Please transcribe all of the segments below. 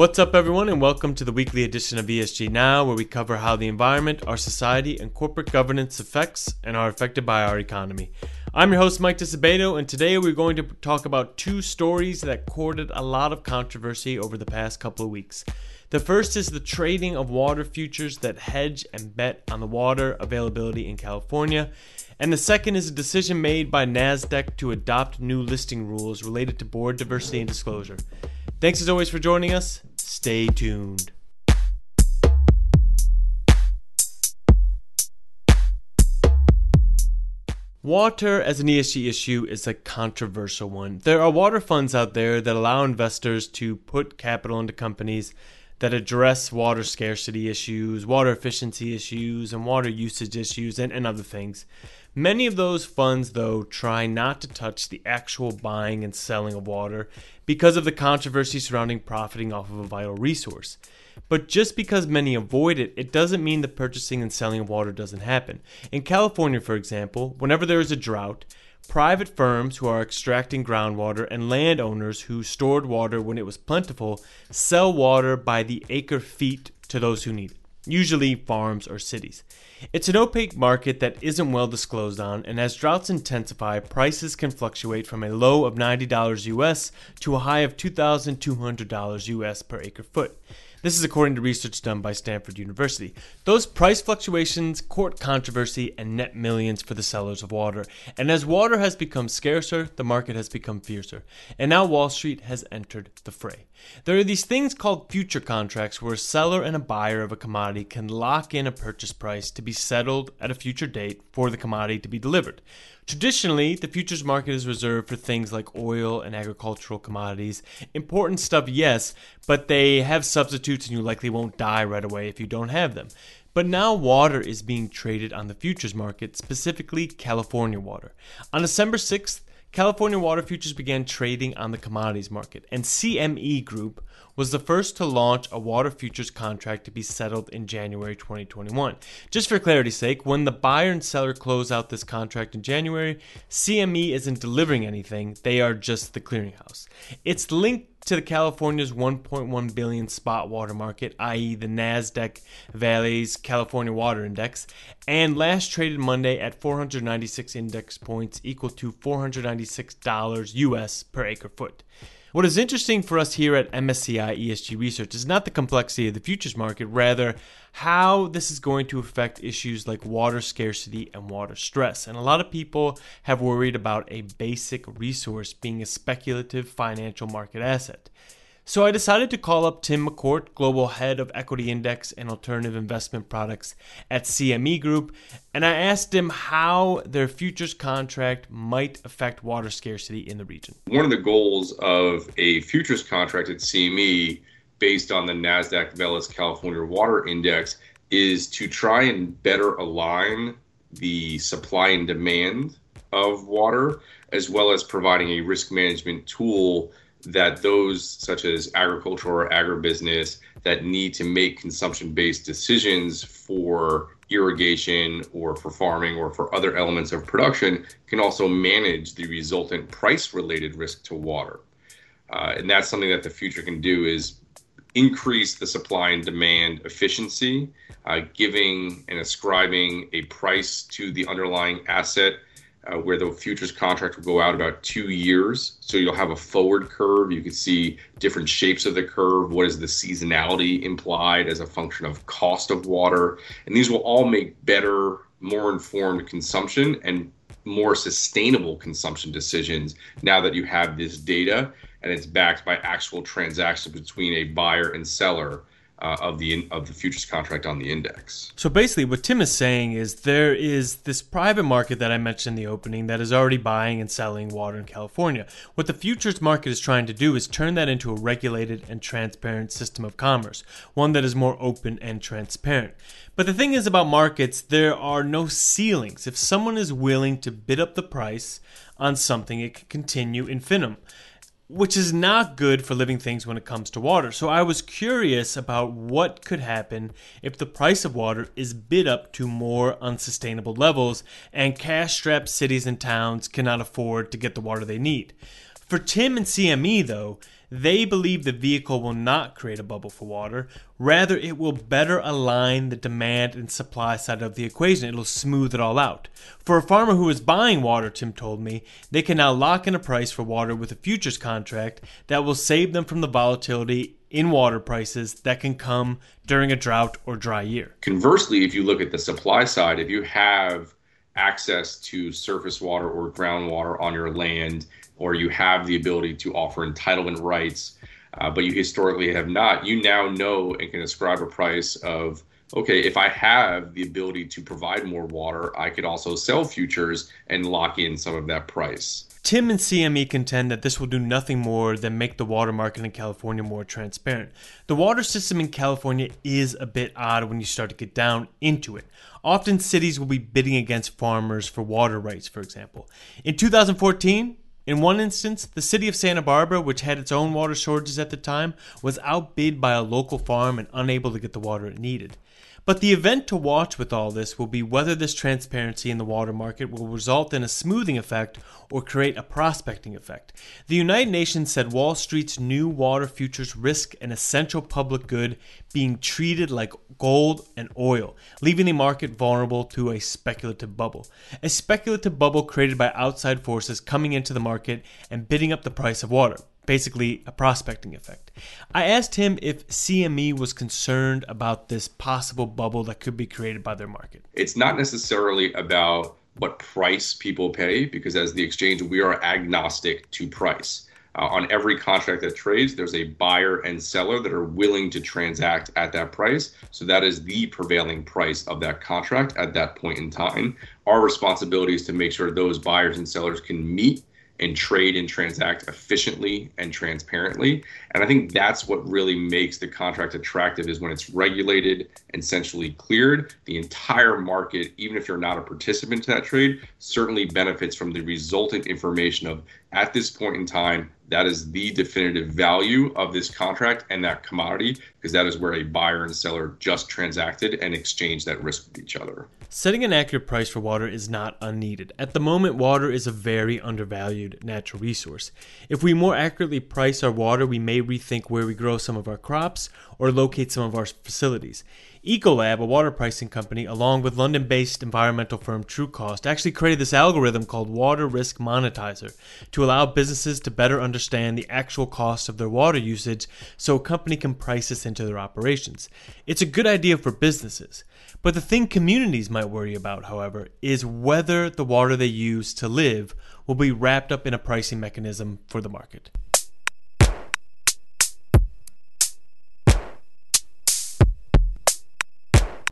What's up, everyone, and welcome to the weekly edition of ESG Now, where we cover how the environment, our society, and corporate governance affects and are affected by our economy. I'm your host, Mike Disabato, and today we're going to talk about two stories that courted a lot of controversy over the past couple of weeks. The first is the trading of water futures that hedge and bet on the water availability in California. And the second is a decision made by NASDAQ to adopt new listing rules related to board diversity and disclosure. Thanks as always for joining us. Stay tuned. Water as an ESG issue is a controversial one. There are water funds out there that allow investors to put capital into companies that address water scarcity issues, water efficiency issues, and water usage issues, and, and other things. Many of those funds, though, try not to touch the actual buying and selling of water because of the controversy surrounding profiting off of a vital resource. But just because many avoid it, it doesn't mean the purchasing and selling of water doesn't happen. In California, for example, whenever there is a drought, private firms who are extracting groundwater and landowners who stored water when it was plentiful sell water by the acre feet to those who need it usually farms or cities. It's an opaque market that isn't well disclosed on, and as droughts intensify, prices can fluctuate from a low of $90 US to a high of $2,200 US per acre foot. This is according to research done by Stanford University. Those price fluctuations court controversy and net millions for the sellers of water. And as water has become scarcer, the market has become fiercer. And now Wall Street has entered the fray. There are these things called future contracts where a seller and a buyer of a commodity can lock in a purchase price to be settled at a future date for the commodity to be delivered. Traditionally, the futures market is reserved for things like oil and agricultural commodities. Important stuff, yes, but they have substitutes and you likely won't die right away if you don't have them. But now water is being traded on the futures market, specifically California water. On December 6th, California water futures began trading on the commodities market, and CME Group was the first to launch a water futures contract to be settled in January 2021. Just for clarity's sake, when the buyer and seller close out this contract in January, CME isn't delivering anything, they are just the clearinghouse. It's linked to the California's 1.1 billion spot water market, i.e., the Nasdaq Veles California Water Index, and last traded Monday at 496 index points, equal to $496 US per acre foot. What is interesting for us here at MSCI ESG Research is not the complexity of the futures market, rather, how this is going to affect issues like water scarcity and water stress. And a lot of people have worried about a basic resource being a speculative financial market asset. So I decided to call up Tim McCourt, Global Head of Equity Index and Alternative Investment Products at CME Group, and I asked him how their futures contract might affect water scarcity in the region. One of the goals of a futures contract at CME based on the NASDAQ Veles California Water Index is to try and better align the supply and demand of water, as well as providing a risk management tool that those such as agriculture or agribusiness that need to make consumption based decisions for irrigation or for farming or for other elements of production can also manage the resultant price related risk to water. Uh, and that's something that the future can do is increase the supply and demand efficiency, uh, giving and ascribing a price to the underlying asset uh, where the futures contract will go out about two years. So you'll have a forward curve. You can see different shapes of the curve. What is the seasonality implied as a function of cost of water? And these will all make better, more informed consumption and more sustainable consumption decisions now that you have this data and it's backed by actual transactions between a buyer and seller uh, of the of the futures contract on the index. So basically, what Tim is saying is there is this private market that I mentioned in the opening that is already buying and selling water in California. What the futures market is trying to do is turn that into a regulated and transparent system of commerce, one that is more open and transparent. But the thing is about markets, there are no ceilings. If someone is willing to bid up the price on something, it can continue infinitum which is not good for living things when it comes to water. So I was curious about what could happen if the price of water is bid up to more unsustainable levels and cash strapped cities and towns cannot afford to get the water they need. For Tim and CME, though, They believe the vehicle will not create a bubble for water. Rather, it will better align the demand and supply side of the equation. It'll smooth it all out. For a farmer who is buying water, Tim told me, they can now lock in a price for water with a futures contract that will save them from the volatility in water prices that can come during a drought or dry year. Conversely, if you look at the supply side, if you have access to surface water or groundwater on your land, or you have the ability to offer entitlement rights, uh, but you historically have not, you now know and can ascribe a price of, okay, if I have the ability to provide more water, I could also sell futures and lock in some of that price. Tim and CME contend that this will do nothing more than make the water market in California more transparent. The water system in California is a bit odd when you start to get down into it. Often cities will be bidding against farmers for water rights, for example. In 2014, in one instance, the city of Santa Barbara, which had its own water shortages at the time, was outbid by a local farm and unable to get the water it needed. But the event to watch with all this will be whether this transparency in the water market will result in a smoothing effect or create a prospecting effect. The United Nations said Wall Street's new water futures risk an essential public good being treated like gold and oil, leaving the market vulnerable to a speculative bubble. A speculative bubble created by outside forces coming into the market and bidding up the price of water basically a prospecting effect. I asked him if CME was concerned about this possible bubble that could be created by their market. It's not necessarily about what price people pay, because as the exchange, we are agnostic to price. Uh, on every contract that trades, there's a buyer and seller that are willing to transact at that price. So that is the prevailing price of that contract at that point in time. Our responsibility is to make sure those buyers and sellers can meet and trade and transact efficiently and transparently. And I think that's what really makes the contract attractive is when it's regulated and centrally cleared. The entire market, even if you're not a participant to that trade, certainly benefits from the resultant information of at this point in time, that is the definitive value of this contract and that commodity, because that is where a buyer and seller just transacted and exchanged that risk with each other. Setting an accurate price for water is not unneeded. At the moment, water is a very undervalued natural resource. If we more accurately price our water, we may rethink where we grow some of our crops or locate some of our facilities. Ecolab, a water pricing company, along with London based environmental firm Trucost, actually created this algorithm called Water Risk Monetizer to allow businesses to better understand the actual cost of their water usage so a company can price this into their operations. It's a good idea for businesses. But the thing communities might worry about, however, is whether the water they use to live will be wrapped up in a pricing mechanism for the market.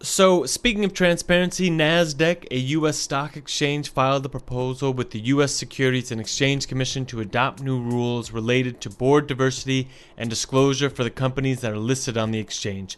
So, speaking of transparency, NASDAQ, a U.S. stock exchange, filed a proposal with the U.S. Securities and Exchange Commission to adopt new rules related to board diversity and disclosure for the companies that are listed on the exchange.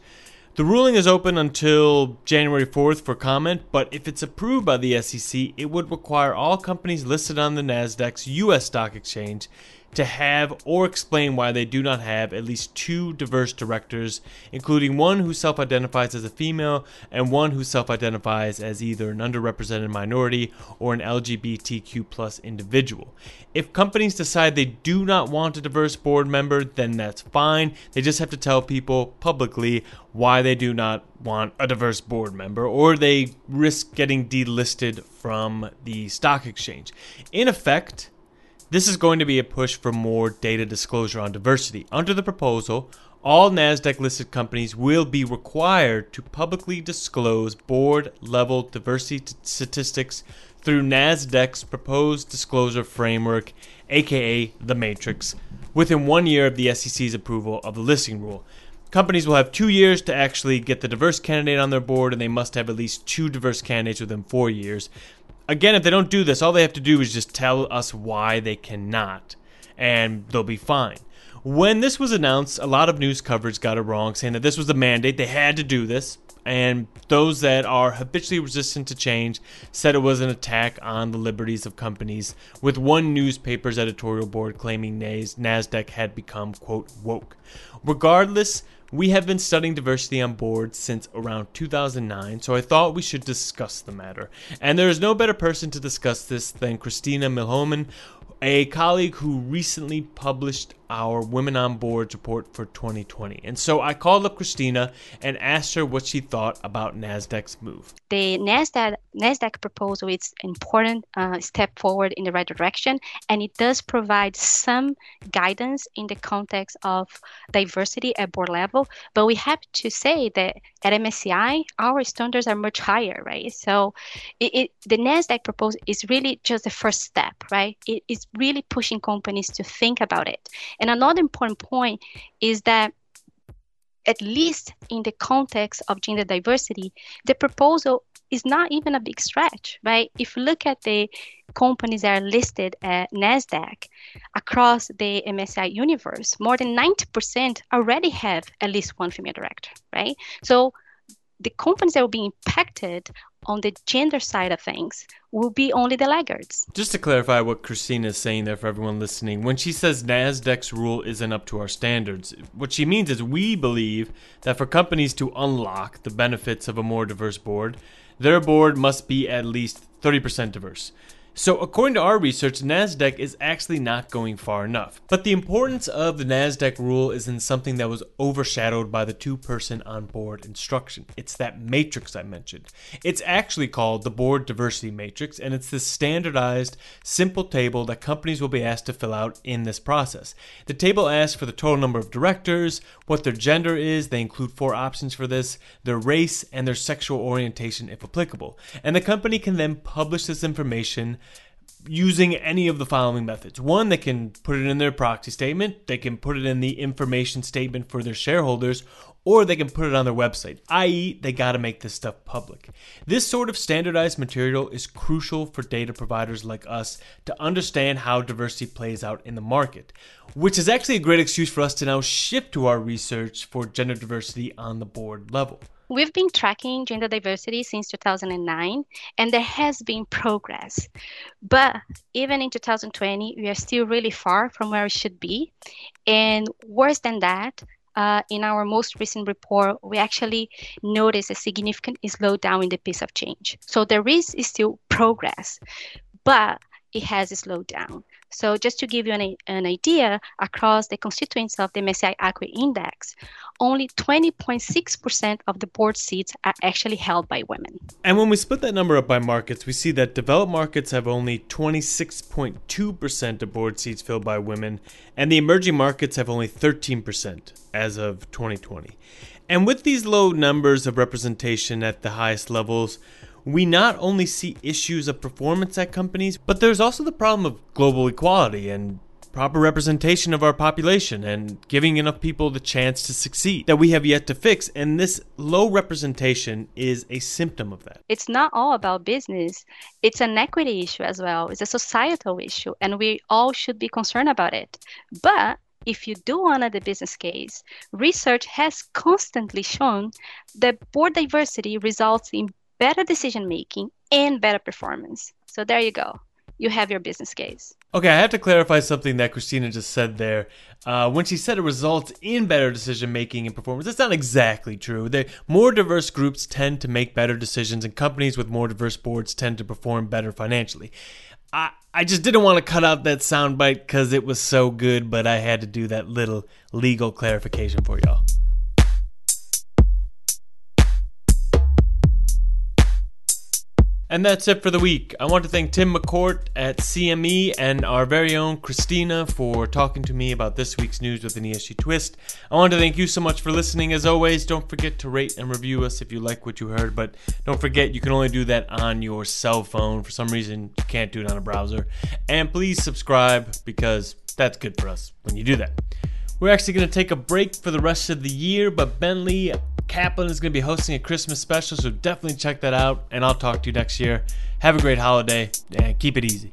The ruling is open until January 4th for comment, but if it's approved by the SEC, it would require all companies listed on the NASDAQ's U.S. stock exchange to have or explain why they do not have at least two diverse directors, including one who self identifies as a female and one who self identifies as either an underrepresented minority or an LGBTQ individual. If companies decide they do not want a diverse board member, then that's fine. They just have to tell people publicly why they do not want a diverse board member or they risk getting delisted from the stock exchange. In effect, this is going to be a push for more data disclosure on diversity. Under the proposal, all NASDAQ listed companies will be required to publicly disclose board level diversity t- statistics through NASDAQ's proposed disclosure framework, aka the Matrix, within one year of the SEC's approval of the listing rule. Companies will have two years to actually get the diverse candidate on their board, and they must have at least two diverse candidates within four years. Again, if they don't do this, all they have to do is just tell us why they cannot, and they'll be fine. When this was announced, a lot of news coverage got it wrong, saying that this was the mandate, they had to do this, and those that are habitually resistant to change said it was an attack on the liberties of companies, with one newspaper's editorial board claiming NASDAQ had become, quote, woke. Regardless, we have been studying diversity on board since around 2009, so I thought we should discuss the matter. And there is no better person to discuss this than Christina Milhomem, a colleague who recently published our Women on Boards report for 2020. And so I called up Christina and asked her what she thought about NASDAQ's move. The NASDAQ, NASDAQ proposal is an important uh, step forward in the right direction, and it does provide some guidance in the context of diversity at board level. But we have to say that at MSCI, our standards are much higher, right? So it, it, the NASDAQ proposal is really just the first step, right? It is really pushing companies to think about it. And another important point is that at least in the context of gender diversity, the proposal is not even a big stretch, right? If you look at the companies that are listed at NASDAQ across the MSCI universe, more than 90% already have at least one female director, right? So the companies that will be impacted on the gender side of things will be only the laggards. Just to clarify what Christina is saying there for everyone listening, when she says NASDAQ's rule isn't up to our standards, what she means is we believe that for companies to unlock the benefits of a more diverse board, their board must be at least 30% diverse. So, according to our research, NASDAQ is actually not going far enough. But the importance of the NASDAQ rule is in something that was overshadowed by the two person on board instruction. It's that matrix I mentioned. It's actually called the Board Diversity Matrix, and it's this standardized, simple table that companies will be asked to fill out in this process. The table asks for the total number of directors, what their gender is, they include four options for this, their race, and their sexual orientation if applicable. And the company can then publish this information using any of the following methods. One, they can put it in their proxy statement, they can put it in the information statement for their shareholders, or they can put it on their website, i.e., they got to make this stuff public. This sort of standardized material is crucial for data providers like us to understand how diversity plays out in the market, which is actually a great excuse for us to now shift to our research for gender diversity on the board level. We've been tracking gender diversity since 2009, and there has been progress. But even in 2020, we are still really far from where we should be. And worse than that, uh, in our most recent report, we actually noticed a significant slowdown in the pace of change. So there is still progress, but it has slowed down. So just to give you an, an idea, across the constituents of the MSCI ACWI Index, only 20.6% of the board seats are actually held by women. And when we split that number up by markets, we see that developed markets have only 26.2% of board seats filled by women, and the emerging markets have only 13% as of 2020. And with these low numbers of representation at the highest levels, we not only see issues of performance at companies, but there's also the problem of global equality and proper representation of our population and giving enough people the chance to succeed that we have yet to fix. And this low representation is a symptom of that. It's not all about business, it's an equity issue as well. It's a societal issue, and we all should be concerned about it. But if you do honor the business case, research has constantly shown that board diversity results in better decision making, and better performance. So there you go. You have your business case. Okay, I have to clarify something that Christina just said there. Uh, when she said it results in better decision making and performance, that's not exactly true. More diverse groups tend to make better decisions, and companies with more diverse boards tend to perform better financially. I, I just didn't want to cut out that soundbite because it was so good, but I had to do that little legal clarification for y'all. And that's it for the week. I want to thank Tim McCourt at CME and our very own Christina for talking to me about this week's news with an ESG twist. I want to thank you so much for listening. As always, don't forget to rate and review us if you like what you heard, but don't forget you can only do that on your cell phone. For some reason, you can't do it on a browser. And please subscribe because that's good for us when you do that. We're actually going to take a break for the rest of the year, but Bentley Kaplan is going to be hosting a Christmas special, so definitely check that out. And I'll talk to you next year. Have a great holiday and keep it easy.